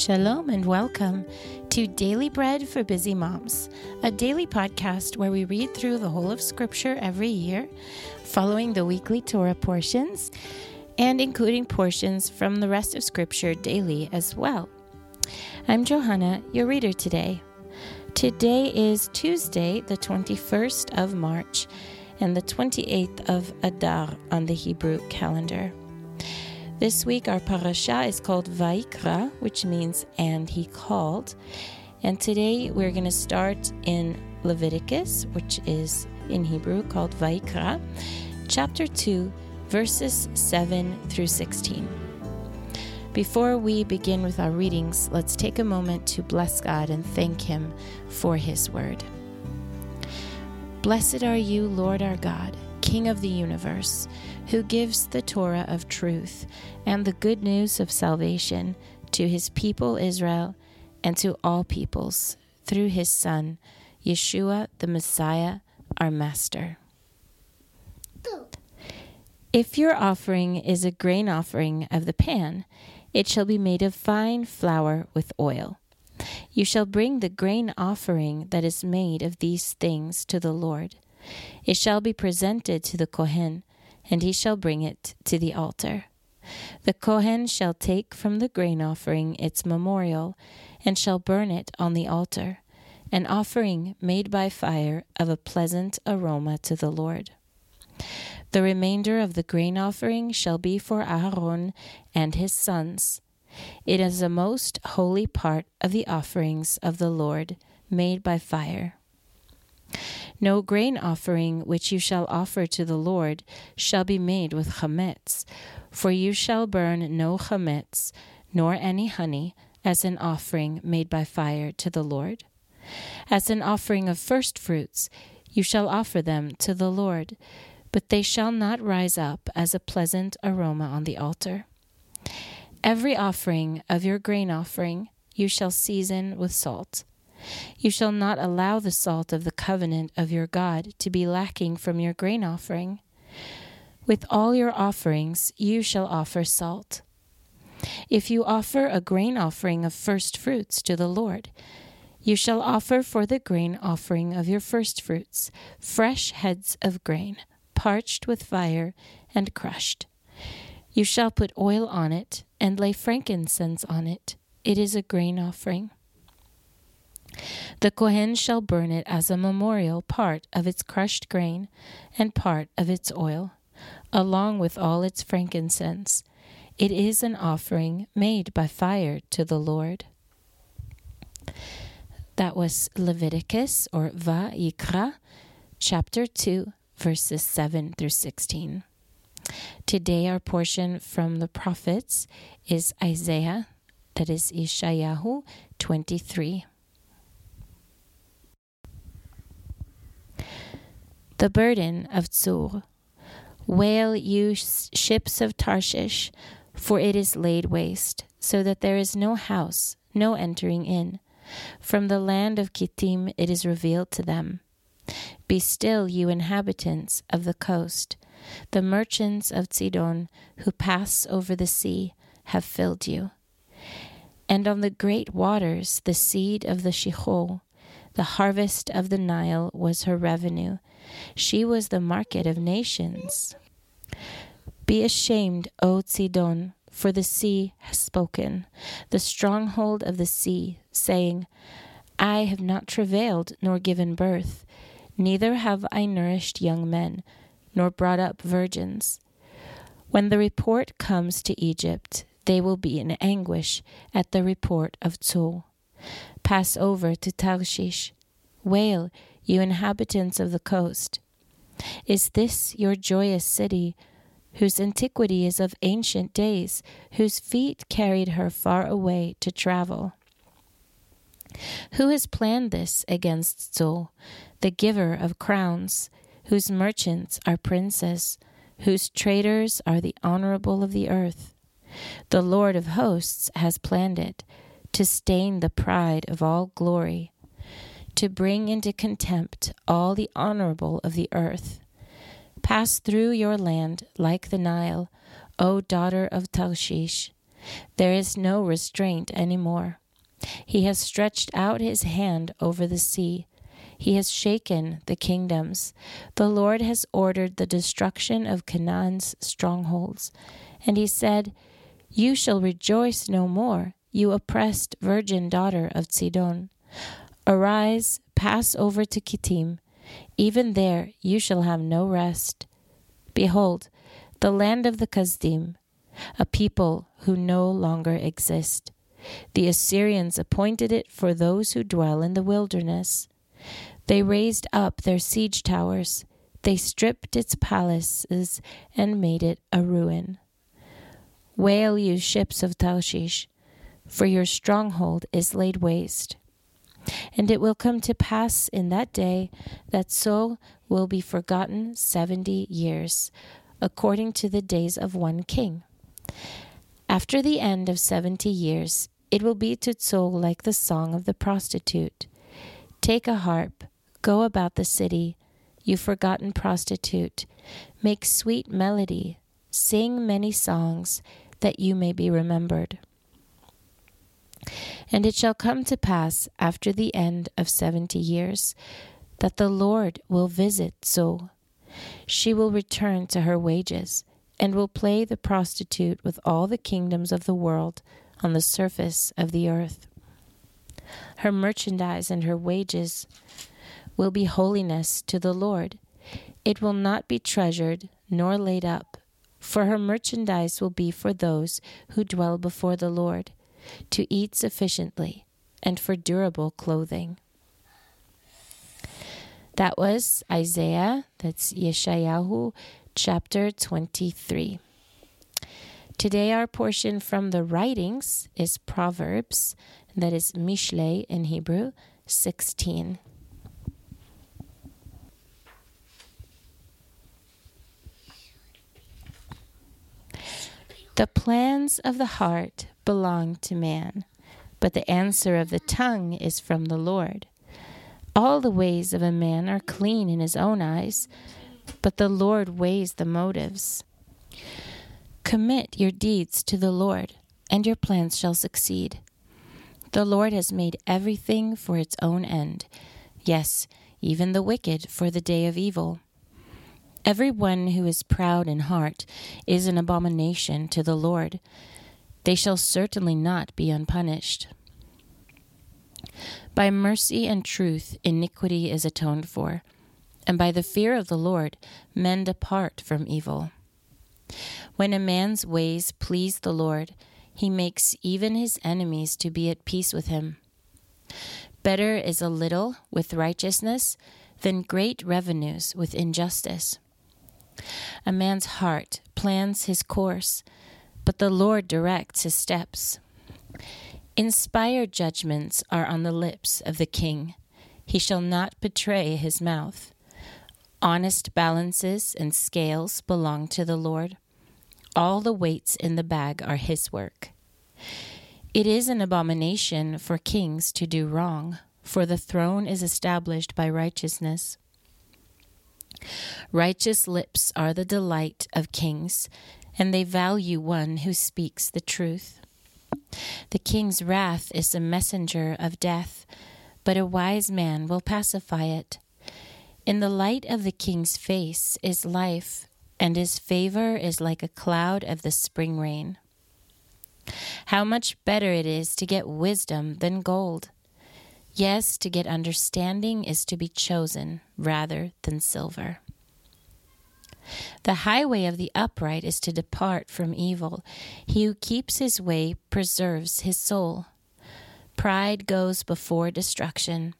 Shalom and welcome to Daily Bread for Busy Moms, a daily podcast where we read through the whole of Scripture every year, following the weekly Torah portions and including portions from the rest of Scripture daily as well. I'm Johanna, your reader today. Today is Tuesday, the 21st of March, and the 28th of Adar on the Hebrew calendar. This week, our parasha is called Vaikra, which means and he called. And today, we're going to start in Leviticus, which is in Hebrew called Vaikra, chapter 2, verses 7 through 16. Before we begin with our readings, let's take a moment to bless God and thank Him for His word. Blessed are you, Lord our God, King of the universe who gives the Torah of truth and the good news of salvation to his people Israel and to all peoples through his Son, Yeshua the Messiah, our Master. If your offering is a grain offering of the pan, it shall be made of fine flour with oil. You shall bring the grain offering that is made of these things to the Lord. It shall be presented to the Kohen and he shall bring it to the altar. The Kohen shall take from the grain offering its memorial, and shall burn it on the altar, an offering made by fire of a pleasant aroma to the Lord. The remainder of the grain offering shall be for Aaron and his sons. It is a most holy part of the offerings of the Lord made by fire. No grain offering which you shall offer to the Lord shall be made with chametz, for you shall burn no chametz, nor any honey, as an offering made by fire to the Lord. As an offering of first fruits, you shall offer them to the Lord, but they shall not rise up as a pleasant aroma on the altar. Every offering of your grain offering you shall season with salt. You shall not allow the salt of the covenant of your God to be lacking from your grain offering. With all your offerings you shall offer salt. If you offer a grain offering of first fruits to the Lord, you shall offer for the grain offering of your first fruits fresh heads of grain, parched with fire and crushed. You shall put oil on it and lay frankincense on it. It is a grain offering. The Kohen shall burn it as a memorial part of its crushed grain and part of its oil, along with all its frankincense. It is an offering made by fire to the Lord. That was Leviticus or Va'ikra, chapter 2, verses 7 through 16. Today, our portion from the prophets is Isaiah, that is Yeshayahu 23. The burden of Tzur. Wail, you ships of Tarshish, for it is laid waste, so that there is no house, no entering in. From the land of Kittim it is revealed to them. Be still, you inhabitants of the coast. The merchants of Sidon who pass over the sea have filled you. And on the great waters, the seed of the Shihor, the harvest of the Nile was her revenue. She was the market of nations. Be ashamed, O Sidon, for the sea has spoken, the stronghold of the sea, saying, I have not travailed nor given birth, neither have I nourished young men, nor brought up virgins. When the report comes to Egypt, they will be in anguish at the report of Tzur. Pass over to Tarshish. Wail, you inhabitants of the coast. Is this your joyous city, whose antiquity is of ancient days, whose feet carried her far away to travel? Who has planned this against Tzur, the giver of crowns, whose merchants are princes, whose traders are the honorable of the earth? The Lord of hosts has planned it to stain the pride of all glory, to bring into contempt all the honorable of the earth. Pass through your land like the Nile, O daughter of Tarshish. There is no restraint any more. He has stretched out his hand over the sea. He has shaken the kingdoms. The Lord has ordered the destruction of Canaan's strongholds. And he said, You shall rejoice no more, you oppressed virgin daughter of Sidon. Arise, pass over to Kittim. Even there you shall have no rest. Behold, the land of the Kasdim, a people who no longer exist. The Assyrians appointed it for those who dwell in the wilderness. They raised up their siege towers. They stripped its palaces and made it a ruin. Wail, you ships of Tarshish, for your stronghold is laid waste. And it will come to pass in that day that so will be forgotten seventy years, according to the days of one king. After the end of seventy years, it will be to Tzur like the song of the prostitute. Take a harp, go about the city, you forgotten prostitute. Make sweet melody, sing many songs, that you may be remembered. And it shall come to pass after the end of seventy years that the Lord will visit Tzur. She will return to her wages and will play the prostitute with all the kingdoms of the world on the surface of the earth. Her merchandise and her wages will be holiness to the Lord. It will not be treasured nor laid up, for her merchandise will be for those who dwell before the Lord, to eat sufficiently, and for durable clothing. That was Isaiah, that's Yeshayahu chapter 23. Today, our portion from the writings is Proverbs, that is Mishlei in Hebrew, 16. The plans of the heart belong to man, but the answer of the tongue is from the Lord. All the ways of a man are clean in his own eyes but the Lord weighs the motives. Commit your deeds to the Lord, and your plans shall succeed. The Lord has made everything for its own end, yes, even the wicked for the day of evil. Every one who is proud in heart is an abomination to the Lord. They shall certainly not be unpunished. By mercy and truth, iniquity is atoned for and by the fear of the Lord men depart from evil. When a man's ways please the Lord, he makes even his enemies to be at peace with him. Better is a little with righteousness than great revenues with injustice. A man's heart plans his course, but the Lord directs his steps. Inspired judgments are on the lips of the king. He shall not betray his mouth. Honest balances and scales belong to the Lord. All the weights in the bag are his work. It is an abomination for kings to do wrong, for the throne is established by righteousness. Righteous lips are the delight of kings, and they value one who speaks the truth. The king's wrath is a messenger of death, but a wise man will pacify it. In the light of the king's face is life, and his favor is like a cloud of the spring rain. How much better it is to get wisdom than gold. Yes, to get understanding is to be chosen rather than silver. The highway of the upright is to depart from evil. He who keeps his way preserves his soul. Pride goes before destruction,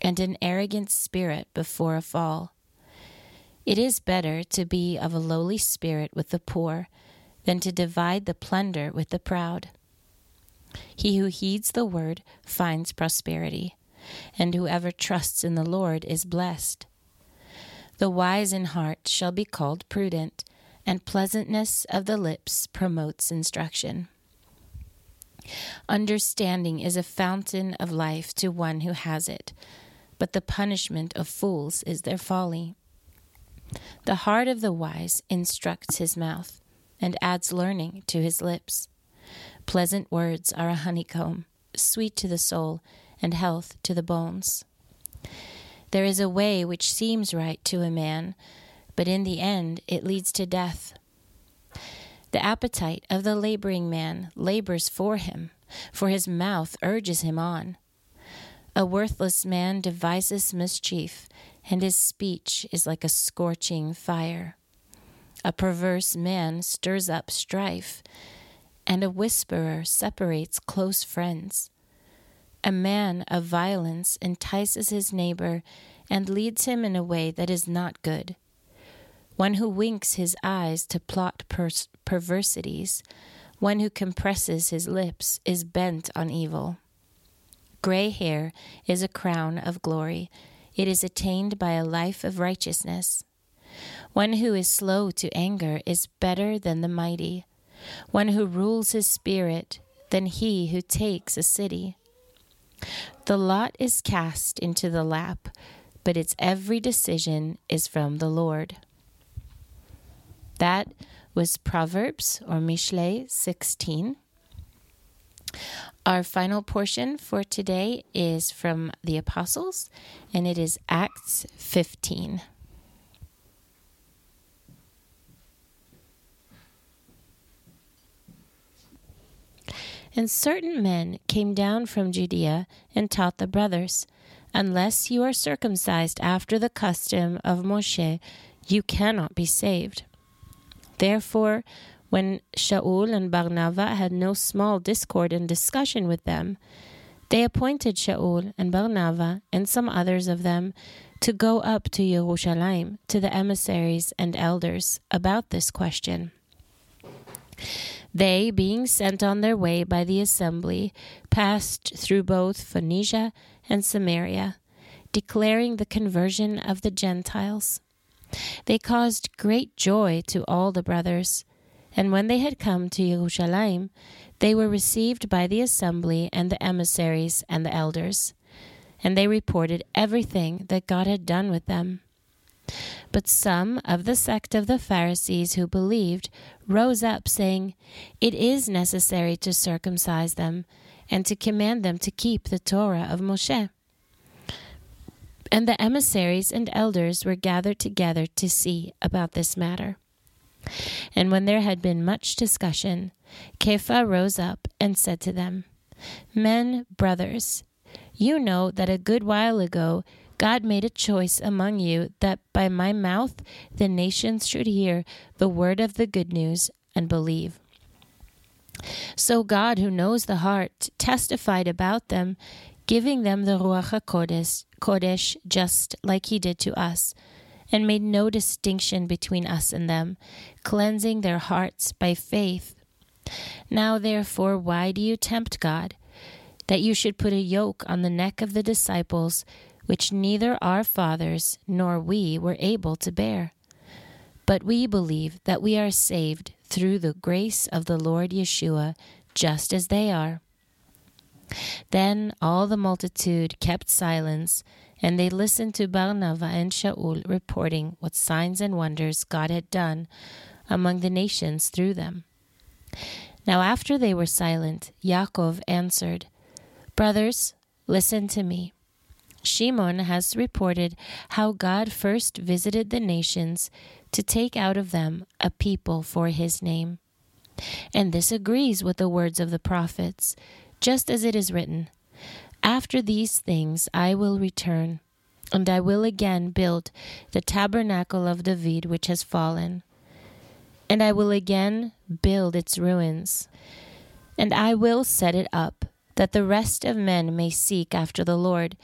and an arrogant spirit before a fall. It is better to be of a lowly spirit with the poor than to divide the plunder with the proud. He who heeds the word finds prosperity, and whoever trusts in the Lord is blessed. The wise in heart shall be called prudent, and pleasantness of the lips promotes instruction. Understanding is a fountain of life to one who has it but the punishment of fools is their folly. The heart of the wise instructs his mouth, and adds learning to his lips. Pleasant words are a honeycomb, sweet to the soul, and health to the bones. There is a way which seems right to a man, but in the end it leads to death. The appetite of the laboring man labors for him, for his mouth urges him on. A worthless man devises mischief, and his speech is like a scorching fire. A perverse man stirs up strife, and a whisperer separates close friends. A man of violence entices his neighbor and leads him in a way that is not good. One who winks his eyes to plot per- perversities, one who compresses his lips, is bent on evil. Gray hair is a crown of glory. It is attained by a life of righteousness. One who is slow to anger is better than the mighty, one who rules his spirit than he who takes a city. The lot is cast into the lap, but its every decision is from the Lord. That was Proverbs or Mishlei 16. Our final portion for today is from the Apostles, and it is Acts 15. And certain men came down from Judea and taught the brothers, Unless you are circumcised after the custom of Moshe, you cannot be saved. Therefore, when Shaul and Barnava had no small discord and discussion with them, they appointed Shaul and Barnava and some others of them to go up to Jerusalem to the emissaries and elders about this question. They, being sent on their way by the assembly, passed through both Phoenicia and Samaria, declaring the conversion of the Gentiles. They caused great joy to all the brothers. And when they had come to Jerusalem, they were received by the assembly and the emissaries and the elders. And they reported everything that God had done with them. But some of the sect of the Pharisees who believed rose up, saying, It is necessary to circumcise them and to command them to keep the Torah of Moshe. And the emissaries and elders were gathered together to see about this matter. And when there had been much discussion, Kepha rose up and said to them, Men, brothers, you know that a good while ago God made a choice among you that by my mouth the nations should hear the word of the good news and believe. So God, who knows the heart, testified about them, giving them the Ruach HaKodesh Kodesh just like he did to us, and made no distinction between us and them, cleansing their hearts by faith. Now, therefore, why do you tempt God? That you should put a yoke on the neck of the disciples which neither our fathers nor we were able to bear. But we believe that we are saved through the grace of the Lord Yeshua, just as they are. Then all the multitude kept silence, and they listened to Barnava and Shaul reporting what signs and wonders God had done among the nations through them. Now, after they were silent, Yaakov answered, Brothers, listen to me. Shimon has reported how God first visited the nations to take out of them a people for his name. And this agrees with the words of the prophets, just as it is written After these things I will return, and I will again build the tabernacle of David which has fallen, and I will again build its ruins, and I will set it up, that the rest of men may seek after the Lord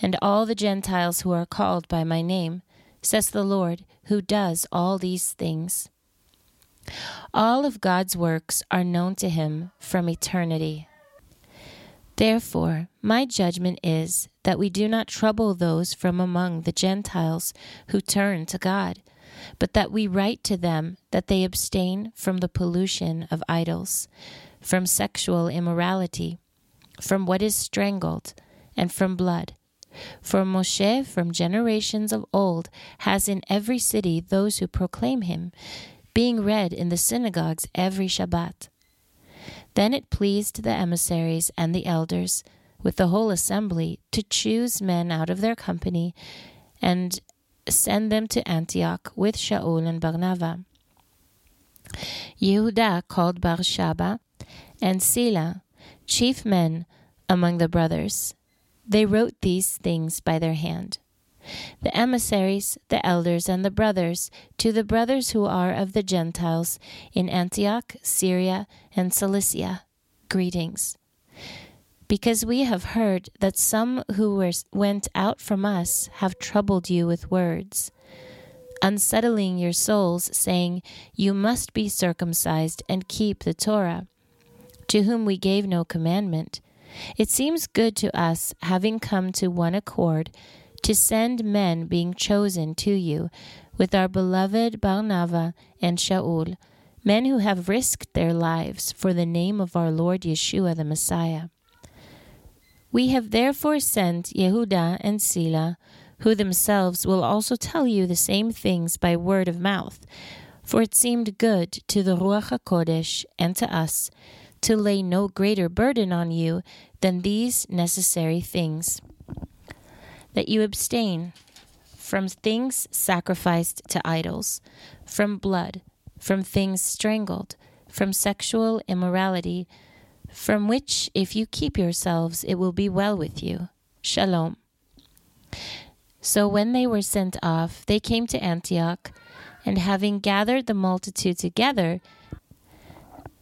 and all the Gentiles who are called by my name, says the Lord, who does all these things. All of God's works are known to him from eternity. Therefore, my judgment is that we do not trouble those from among the Gentiles who turn to God, but that we write to them that they abstain from the pollution of idols, from sexual immorality, from what is strangled, and from blood. For Moshe from generations of old has in every city those who proclaim him, being read in the synagogues every Shabbat. Then it pleased the emissaries and the elders with the whole assembly to choose men out of their company and send them to Antioch with Shaul and Barnava. Yehuda called Barshaba and Sila, chief men among the brothers. They wrote these things by their hand. The emissaries, the elders, and the brothers, to the brothers who are of the Gentiles in Antioch, Syria, and Cilicia, greetings. Because we have heard that some who were, went out from us have troubled you with words, unsettling your souls, saying, You must be circumcised and keep the Torah, to whom we gave no commandment. It seems good to us, having come to one accord, to send men being chosen to you with our beloved Barnava and Shaul, men who have risked their lives for the name of our Lord Yeshua the Messiah. We have therefore sent Yehuda and Sila, who themselves will also tell you the same things by word of mouth, for it seemed good to the Ruach HaKodesh and to us to lay no greater burden on you than these necessary things that you abstain from things sacrificed to idols, from blood, from things strangled, from sexual immorality, from which, if you keep yourselves, it will be well with you. Shalom. So when they were sent off, they came to Antioch, and having gathered the multitude together,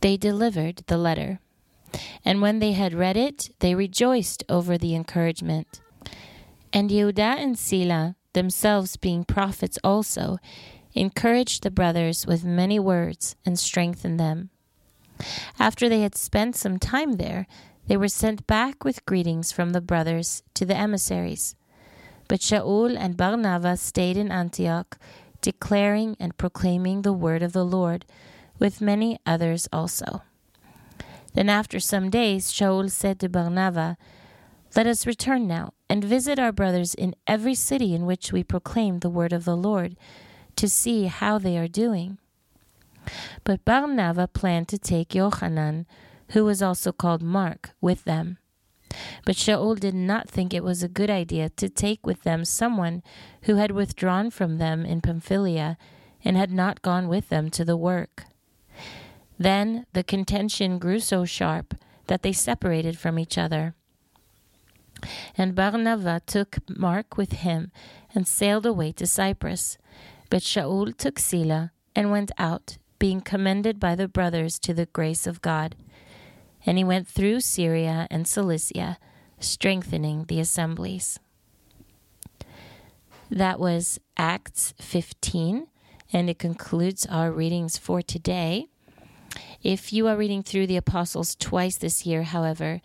they delivered the letter. And when they had read it, they rejoiced over the encouragement. And Yehuda and Sila, themselves being prophets also, encouraged the brothers with many words and strengthened them. After they had spent some time there, they were sent back with greetings from the brothers to the emissaries. But Shaul and Barnabas stayed in Antioch, declaring and proclaiming the word of the Lord, with many others also. Then after some days, Shaul said to Barnava, let us return now and visit our brothers in every city in which we proclaim the word of the Lord, to see how they are doing. But Barnava planned to take Yochanan, who was also called Mark, with them. But Shaul did not think it was a good idea to take with them someone who had withdrawn from them in Pamphylia and had not gone with them to the work. Then the contention grew so sharp that they separated from each other. And Barnava took Mark with him and sailed away to Cyprus. But Shaul took Sila and went out, being commended by the brothers to the grace of God. And he went through Syria and Cilicia, strengthening the assemblies. That was Acts 15, and it concludes our readings for today. If you are reading through the Apostles twice this year, however,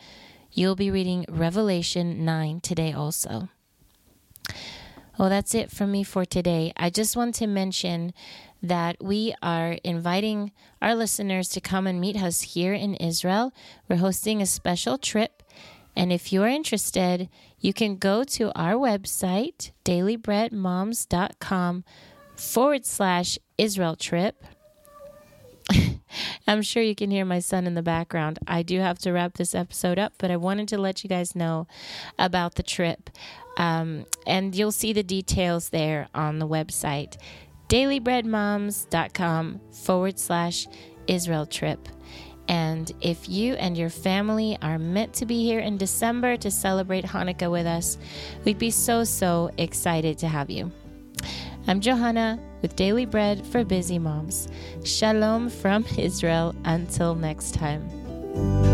You'll be reading Revelation 9 today also. Well, that's it from me for today. I just want to mention that we are inviting our listeners to come and meet us here in Israel. We're hosting a special trip. And if you're interested, you can go to our website, dailybreadmoms.com forward slash Israel trip. I'm sure you can hear my son in the background. I do have to wrap this episode up, but I wanted to let you guys know about the trip. Um, and you'll see the details there on the website dailybreadmoms.com forward slash Israel trip. And if you and your family are meant to be here in December to celebrate Hanukkah with us, we'd be so, so excited to have you. I'm Johanna with Daily Bread for Busy Moms. Shalom from Israel. Until next time.